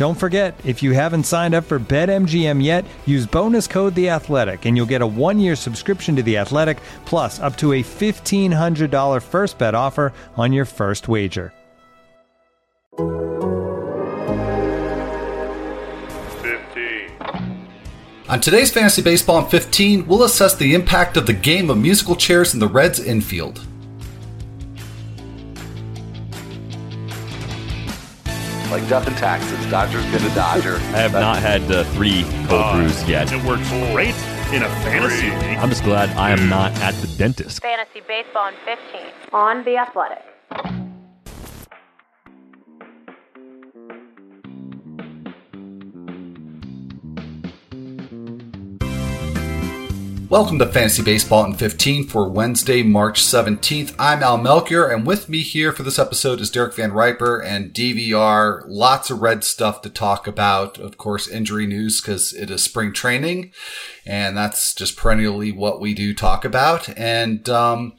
Don't forget, if you haven't signed up for BetMGM yet, use bonus code The Athletic, and you'll get a one-year subscription to The Athletic, plus up to a fifteen hundred dollar first bet offer on your first wager. Fifteen. On today's Fantasy Baseball in 15, we'll assess the impact of the game of musical chairs in the Reds infield. Like death and taxes. Dodger's been a Dodger. I have not had the three cold Uh, brews yet. It works great in a fantasy league. I'm just glad I am not at the dentist. Fantasy Baseball in 15 on The Athletic. Welcome to Fantasy Baseball in 15 for Wednesday, March 17th. I'm Al Melchior, and with me here for this episode is Derek Van Riper and DVR. Lots of red stuff to talk about. Of course, injury news because it is spring training, and that's just perennially what we do talk about. And um,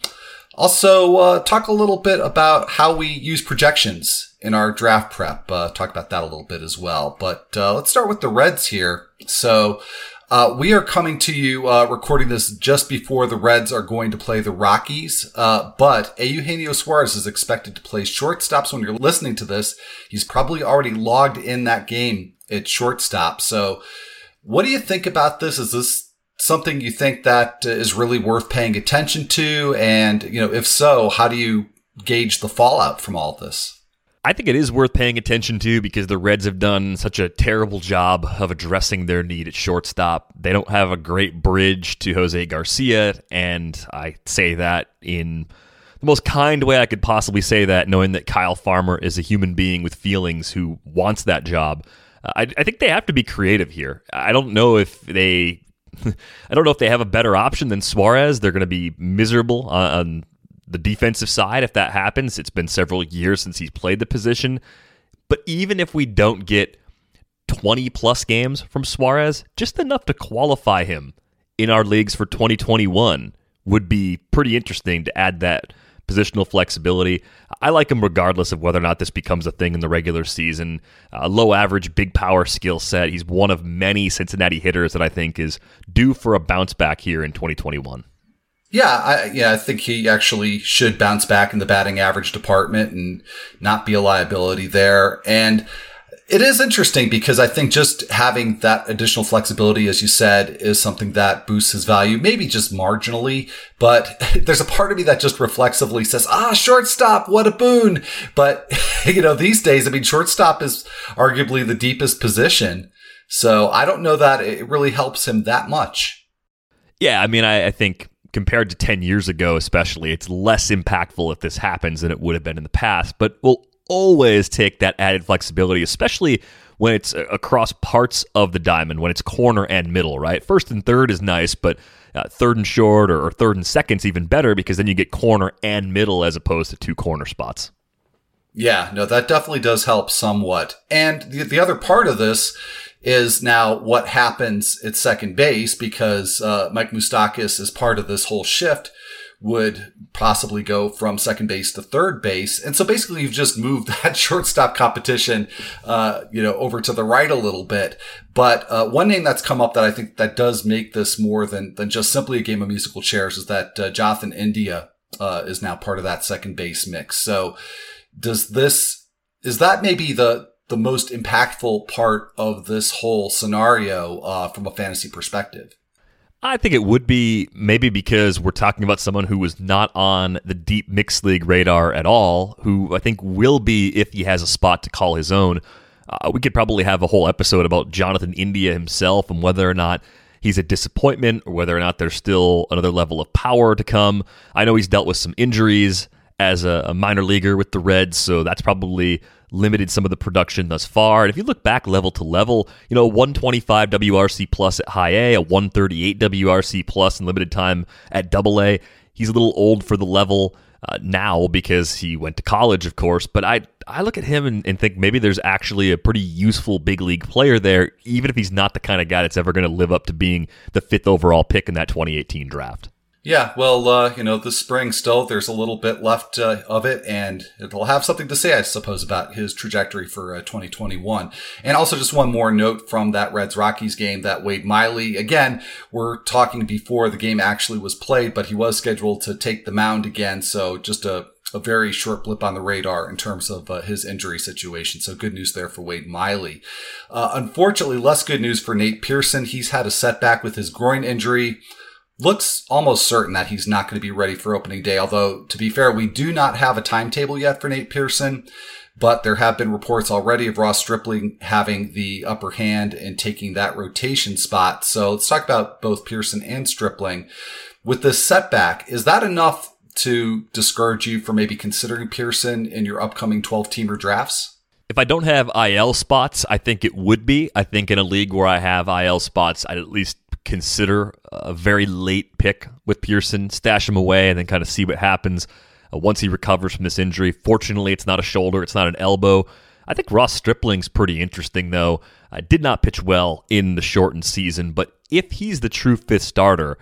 also uh, talk a little bit about how we use projections in our draft prep. Uh, talk about that a little bit as well. But uh, let's start with the Reds here. So. Uh, we are coming to you, uh, recording this just before the Reds are going to play the Rockies. Uh, but Eugenio Suarez is expected to play shortstop. So when you're listening to this, he's probably already logged in that game at shortstop. So what do you think about this? Is this something you think that uh, is really worth paying attention to? And, you know, if so, how do you gauge the fallout from all this? I think it is worth paying attention to because the Reds have done such a terrible job of addressing their need at shortstop. They don't have a great bridge to Jose Garcia, and I say that in the most kind way I could possibly say that, knowing that Kyle Farmer is a human being with feelings who wants that job. I, I think they have to be creative here. I don't know if they. I don't know if they have a better option than Suarez. They're going to be miserable on the defensive side if that happens. It's been several years since he's played the position. But even if we don't get 20 plus games from Suarez, just enough to qualify him in our leagues for 2021 would be pretty interesting to add that positional flexibility. I like him regardless of whether or not this becomes a thing in the regular season. Uh, low average, big power skill set. He's one of many Cincinnati hitters that I think is due for a bounce back here in 2021. Yeah, I, yeah, I think he actually should bounce back in the batting average department and not be a liability there. And it is interesting because I think just having that additional flexibility, as you said, is something that boosts his value, maybe just marginally. But there's a part of me that just reflexively says, ah, shortstop, what a boon. But, you know, these days, I mean, shortstop is arguably the deepest position. So I don't know that it really helps him that much. Yeah, I mean, I, I think compared to 10 years ago, especially, it's less impactful if this happens than it would have been in the past. But we'll always take that added flexibility, especially when it's across parts of the diamond, when it's corner and middle, right? First and third is nice, but uh, third and short or, or third and second's even better because then you get corner and middle as opposed to two corner spots. Yeah, no, that definitely does help somewhat. And the, the other part of this is now what happens at second base because uh, Mike Moustakas is part of this whole shift would possibly go from second base to third base. And so basically you've just moved that shortstop competition, uh, you know, over to the right a little bit. But, uh, one name that's come up that I think that does make this more than, than just simply a game of musical chairs is that, uh, Jonathan India, uh, is now part of that second base mix. So does this, is that maybe the, the most impactful part of this whole scenario uh, from a fantasy perspective? I think it would be maybe because we're talking about someone who was not on the deep mixed league radar at all, who I think will be if he has a spot to call his own. Uh, we could probably have a whole episode about Jonathan India himself and whether or not he's a disappointment or whether or not there's still another level of power to come. I know he's dealt with some injuries as a, a minor leaguer with the Reds, so that's probably limited some of the production thus far. And if you look back level to level, you know, 125 WRC plus at high A, a 138 WRC plus in limited time at double A. He's a little old for the level uh, now because he went to college, of course. But I I look at him and, and, think maybe there's actually a pretty useful big league player there, even if he's not the kind of guy that's ever going to live up to being the fifth overall pick in that 2018 draft. Yeah, well, uh, you know, this spring still, there's a little bit left uh, of it, and it'll have something to say, I suppose, about his trajectory for uh, 2021. And also, just one more note from that Reds Rockies game that Wade Miley, again, we're talking before the game actually was played, but he was scheduled to take the mound again. So just a, a very short blip on the radar in terms of uh, his injury situation. So good news there for Wade Miley. Uh, unfortunately, less good news for Nate Pearson. He's had a setback with his groin injury looks almost certain that he's not going to be ready for opening day. Although, to be fair, we do not have a timetable yet for Nate Pearson, but there have been reports already of Ross Stripling having the upper hand and taking that rotation spot. So let's talk about both Pearson and Stripling. With this setback, is that enough to discourage you from maybe considering Pearson in your upcoming 12 teamer drafts? If I don't have IL spots, I think it would be. I think in a league where I have IL spots, I'd at least consider a very late pick with Pearson, stash him away, and then kind of see what happens uh, once he recovers from this injury. Fortunately, it's not a shoulder, it's not an elbow. I think Ross Stripling's pretty interesting, though. I did not pitch well in the shortened season, but if he's the true fifth starter,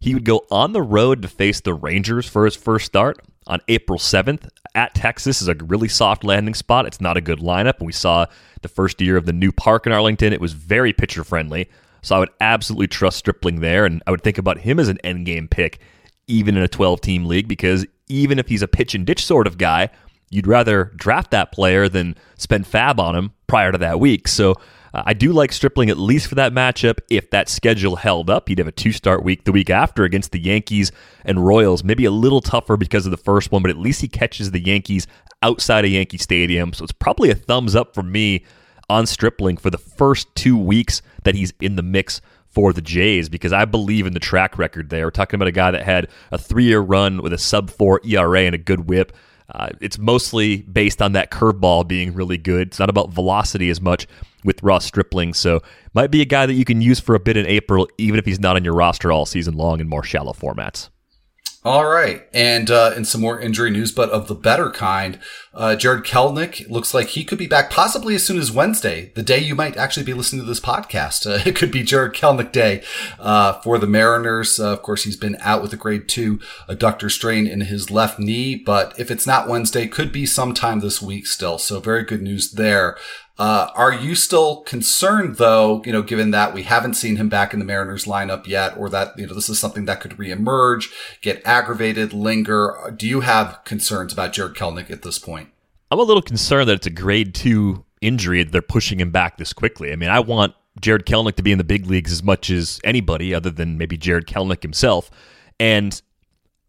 he would go on the road to face the Rangers for his first start on April 7th at Texas is a really soft landing spot. It's not a good lineup. And We saw the first year of the new park in Arlington. It was very pitcher friendly. So I would absolutely trust Stripling there, and I would think about him as an end game pick, even in a 12 team league, because even if he's a pitch and ditch sort of guy, you'd rather draft that player than spend FAAB on him prior to that week. So uh, I do like Stripling at least for that matchup. If that schedule held up, he'd have a two start week the week after against the Yankees and Royals. Maybe a little tougher because of the first one, but at least he catches the Yankees outside of Yankee Stadium. So it's probably a thumbs up for me on Stripling for the first two weeks that he's in the mix for the Jays because I believe in the track record there. We're talking about a guy that had a three year run with a sub four ERA and a good WHIP. Uh, it's mostly based on that curveball being really good. It's not about velocity as much with Ross Stripling. So, might be a guy that you can use for a bit in April, even if he's not on your roster all season long in more shallow formats. All right. And uh, in some more injury news, but of the better kind, uh, Jarred Kelenic looks like he could be back possibly as soon as Wednesday, the day you might actually be listening to this podcast. Uh, it could be Jarred Kelenic day uh, for the Mariners. Uh, of course, he's been out with a grade two adductor strain in his left knee, but if it's not Wednesday, could be sometime this week still. So very good news there. Uh, are you still concerned though, you know, given that we haven't seen him back in the Mariners lineup yet, or that, you know, this is something that could reemerge, get aggravated, linger? Do you have concerns about Jarred Kelenic at this point? I'm a little concerned that it's a grade two injury. That they're pushing him back this quickly. I mean, I want Jarred Kelenic to be in the big leagues as much as anybody other than maybe Jarred Kelenic himself. And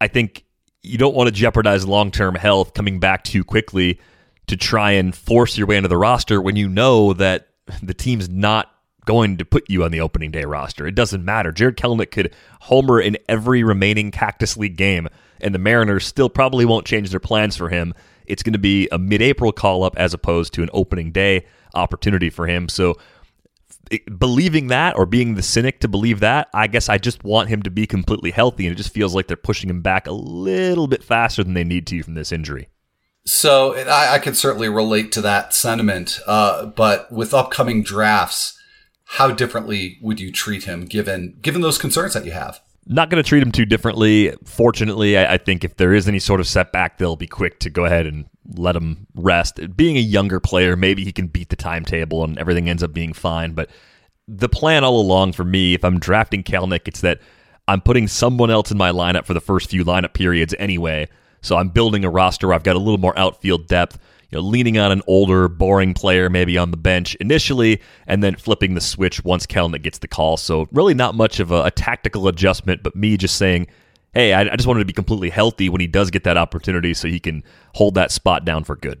I think you don't want to jeopardize long term health coming back too quickly to try and force your way into the roster when you know that the team's not going to put you on the opening day roster. It doesn't matter. Jarred Kelenic could homer in every remaining Cactus League game, and the Mariners still probably won't change their plans for him. It's going to be a mid April call up as opposed to an opening day opportunity for him. So, believing that or being the cynic to believe that, I guess I just want him to be completely healthy, and it just feels like they're pushing him back a little bit faster than they need to from this injury. So I, I can certainly relate to that sentiment. Uh, but with upcoming drafts, how differently would you treat him given given those concerns that you have? Not going to treat him too differently. Fortunately, I, I, think if there is any sort of setback, they'll be quick to go ahead and let him rest. Being a younger player, maybe he can beat the timetable and everything ends up being fine. But the plan all along for me, if I'm drafting Kelenic, it's that I'm putting someone else in my lineup for the first few lineup periods anyway so I'm building a roster I've got a little more outfield depth. You know, leaning on an older, boring player maybe on the bench initially, and then flipping the switch once Kelenic gets the call. So really not much of a, a tactical adjustment, but me just saying, hey, I, I just wanted to be completely healthy when he does get that opportunity so he can hold that spot down for good.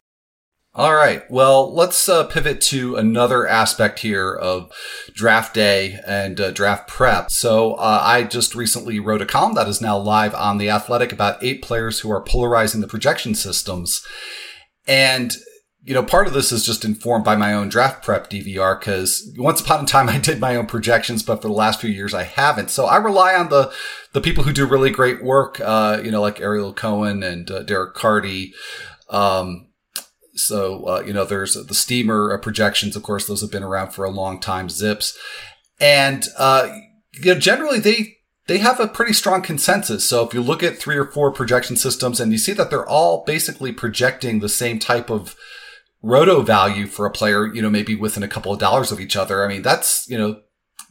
All right. Well, let's uh, pivot to another aspect here of draft day and uh, draft prep. So, uh, I just recently wrote a column that is now live on The Athletic about eight players who are polarizing the projection systems. And, you know, part of this is just informed by my own draft prep DVR because once upon a time I did my own projections, but for the last few years I haven't. So I rely on the, the people who do really great work, uh, you know, like Ariel Cohen and uh, Derek Carty. Um, so, uh, you know, there's the steamer uh, projections. Of course, those have been around for a long time, ZiPS. And, uh, you know, generally they, they have a pretty strong consensus. So if you look at three or four projection systems and you see that they're all basically projecting the same type of roto value for a player, you know, maybe within a couple of dollars of each other. I mean, that's, you know,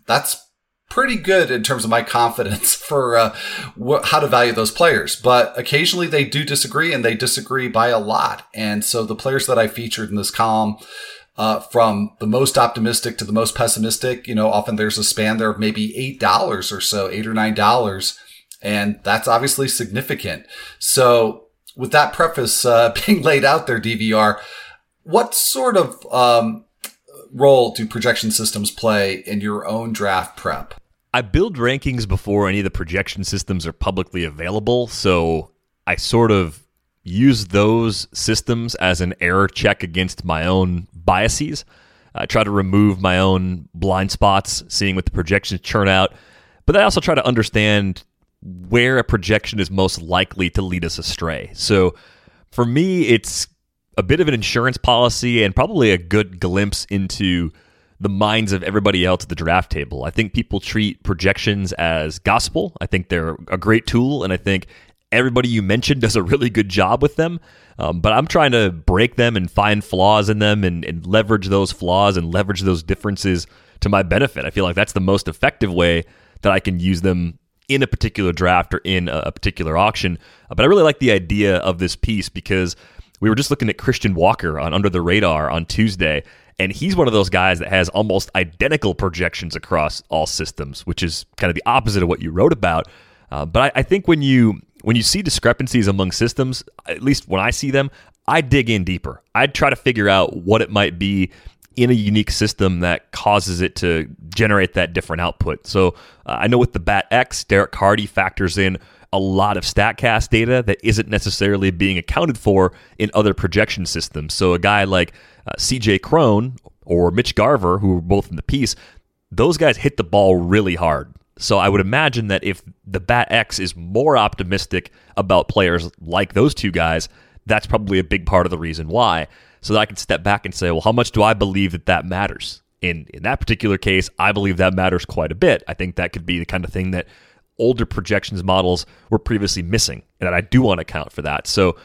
that's pretty good in terms of my confidence for uh, wh- how to value those players. But occasionally they do disagree and they disagree by a lot. And so the players that I featured in this column, uh, from the most optimistic to the most pessimistic, you know, often there's a span there of maybe $8 or so, eight or $9. And that's obviously significant. So with that preface uh, being laid out there, DVR, what sort of um, role do projection systems play in your own draft prep? I build rankings before any of the projection systems are publicly available, so I sort of use those systems as an error check against my own biases. I try to remove my own blind spots, seeing what the projections churn out. But I also try to understand where a projection is most likely to lead us astray. So for me, it's a bit of an insurance policy and probably a good glimpse into the minds of everybody else at the draft table. I think people treat projections as gospel. I think they're a great tool, and I think everybody you mentioned does a really good job with them. Um, but I'm trying to break them and find flaws in them and, and leverage those flaws and leverage those differences to my benefit. I feel like that's the most effective way that I can use them in a particular draft or in a particular auction. But I really like the idea of this piece because we were just looking at Christian Walker on Under the Radar on Tuesday, and he's one of those guys that has almost identical projections across all systems, which is kind of the opposite of what you wrote about. Uh, but I, I think when you when you see discrepancies among systems, at least when I see them, I dig in deeper. I try to figure out what it might be in a unique system that causes it to generate that different output. So uh, I know with the BAT X, Derek Carty factors in a lot of Statcast data that isn't necessarily being accounted for in other projection systems. So a guy like uh, CJ Cron or Mitch Garver, who were both in the piece, those guys hit the ball really hard. So I would imagine that if the BAT X is more optimistic about players like those two guys, that's probably a big part of the reason why. So that I can step back and say, well, how much do I believe that that matters? In in that particular case, I believe that matters quite a bit. I think that could be the kind of thing that older projections models were previously missing, and I do want to account for that. So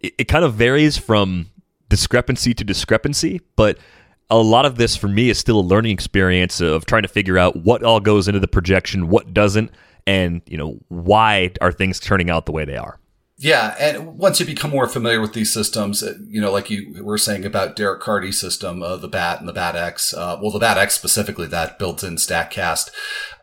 it, it kind of varies from discrepancy to discrepancy, but a lot of this for me is still a learning experience of trying to figure out what all goes into the projection, what doesn't, and you know why are things turning out the way they are. Yeah, and once you become more familiar with these systems, uh, you know, like you were saying about Derek Carty's system, uh, the BAT and the BAT X, uh, well, the BAT X specifically, that built-in Statcast.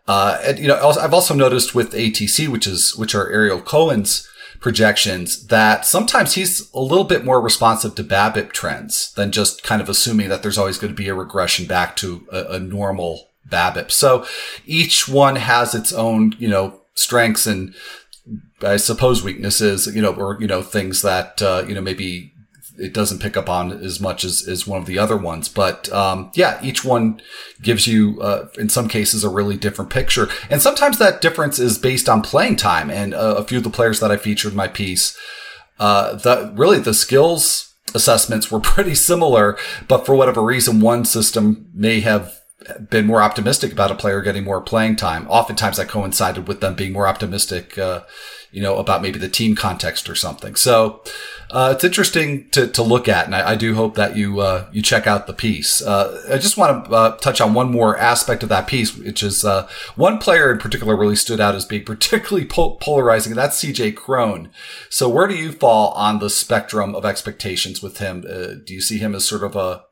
Uh, and you know, I've also noticed with ATC, which is which are Ariel Cohen's projections that sometimes he's a little bit more responsive to BABIP trends than just kind of assuming that there's always going to be a regression back to a, a normal BABIP. So each one has its own, you know, strengths and I suppose weaknesses, you know, or, you know, things that, uh, you know, maybe it doesn't pick up on as much as, as one of the other ones. But um, yeah, each one gives you, uh, in some cases, a really different picture. And sometimes that difference is based on playing time. And uh, a few of the players that I featured in my piece, uh, the really the skills assessments were pretty similar, but for whatever reason, one system may have been more optimistic about a player getting more playing time. Oftentimes that coincided with them being more optimistic, uh, you know, about maybe the team context or something. So, uh, it's interesting to, to look at, and I, I do hope that you uh, you check out the piece. Uh, I just want to uh, touch on one more aspect of that piece, which is uh, one player in particular really stood out as being particularly polarizing, and that's CJ Cron. So, where do you fall on the spectrum of expectations with him? Uh, do you see him as sort of a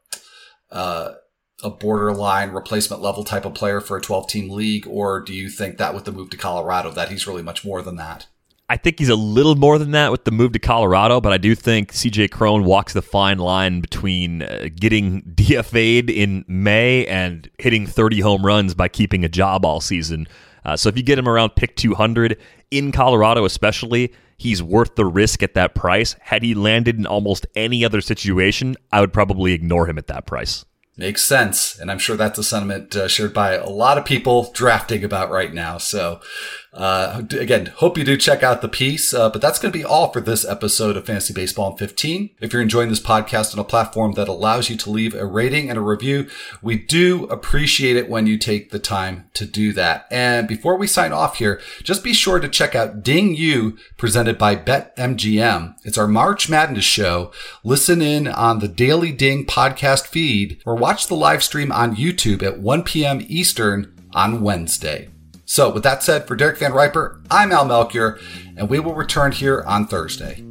a borderline replacement level type of player for a 12 team league, or do you think that with the move to Colorado that he's really much more than that? I think he's a little more than that with the move to Colorado, but I do think CJ Cron walks the fine line between uh, getting DFA'd in May and hitting 30 home runs by keeping a job all season. Uh, so if you get him around pick 200 in Colorado, especially, he's worth the risk at that price. Had he landed in almost any other situation, I would probably ignore him at that price. Makes sense. And I'm sure that's a sentiment uh, shared by a lot of people drafting about right now. So uh, again, hope you do check out the piece. Uh, but that's going to be all for this episode of Fantasy Baseball in 15. If you're enjoying this podcast on a platform that allows you to leave a rating and a review, we do appreciate it when you take the time to do that. And before we sign off here, just be sure to check out Ding You presented by BetMGM. It's our March Madness show. Listen in on the Daily Ding podcast feed or watch the live stream on YouTube at 1 p.m. Eastern on Wednesday. So, with that said, for Derek Van Riper, I'm Al Melchior, and we will return here on Thursday.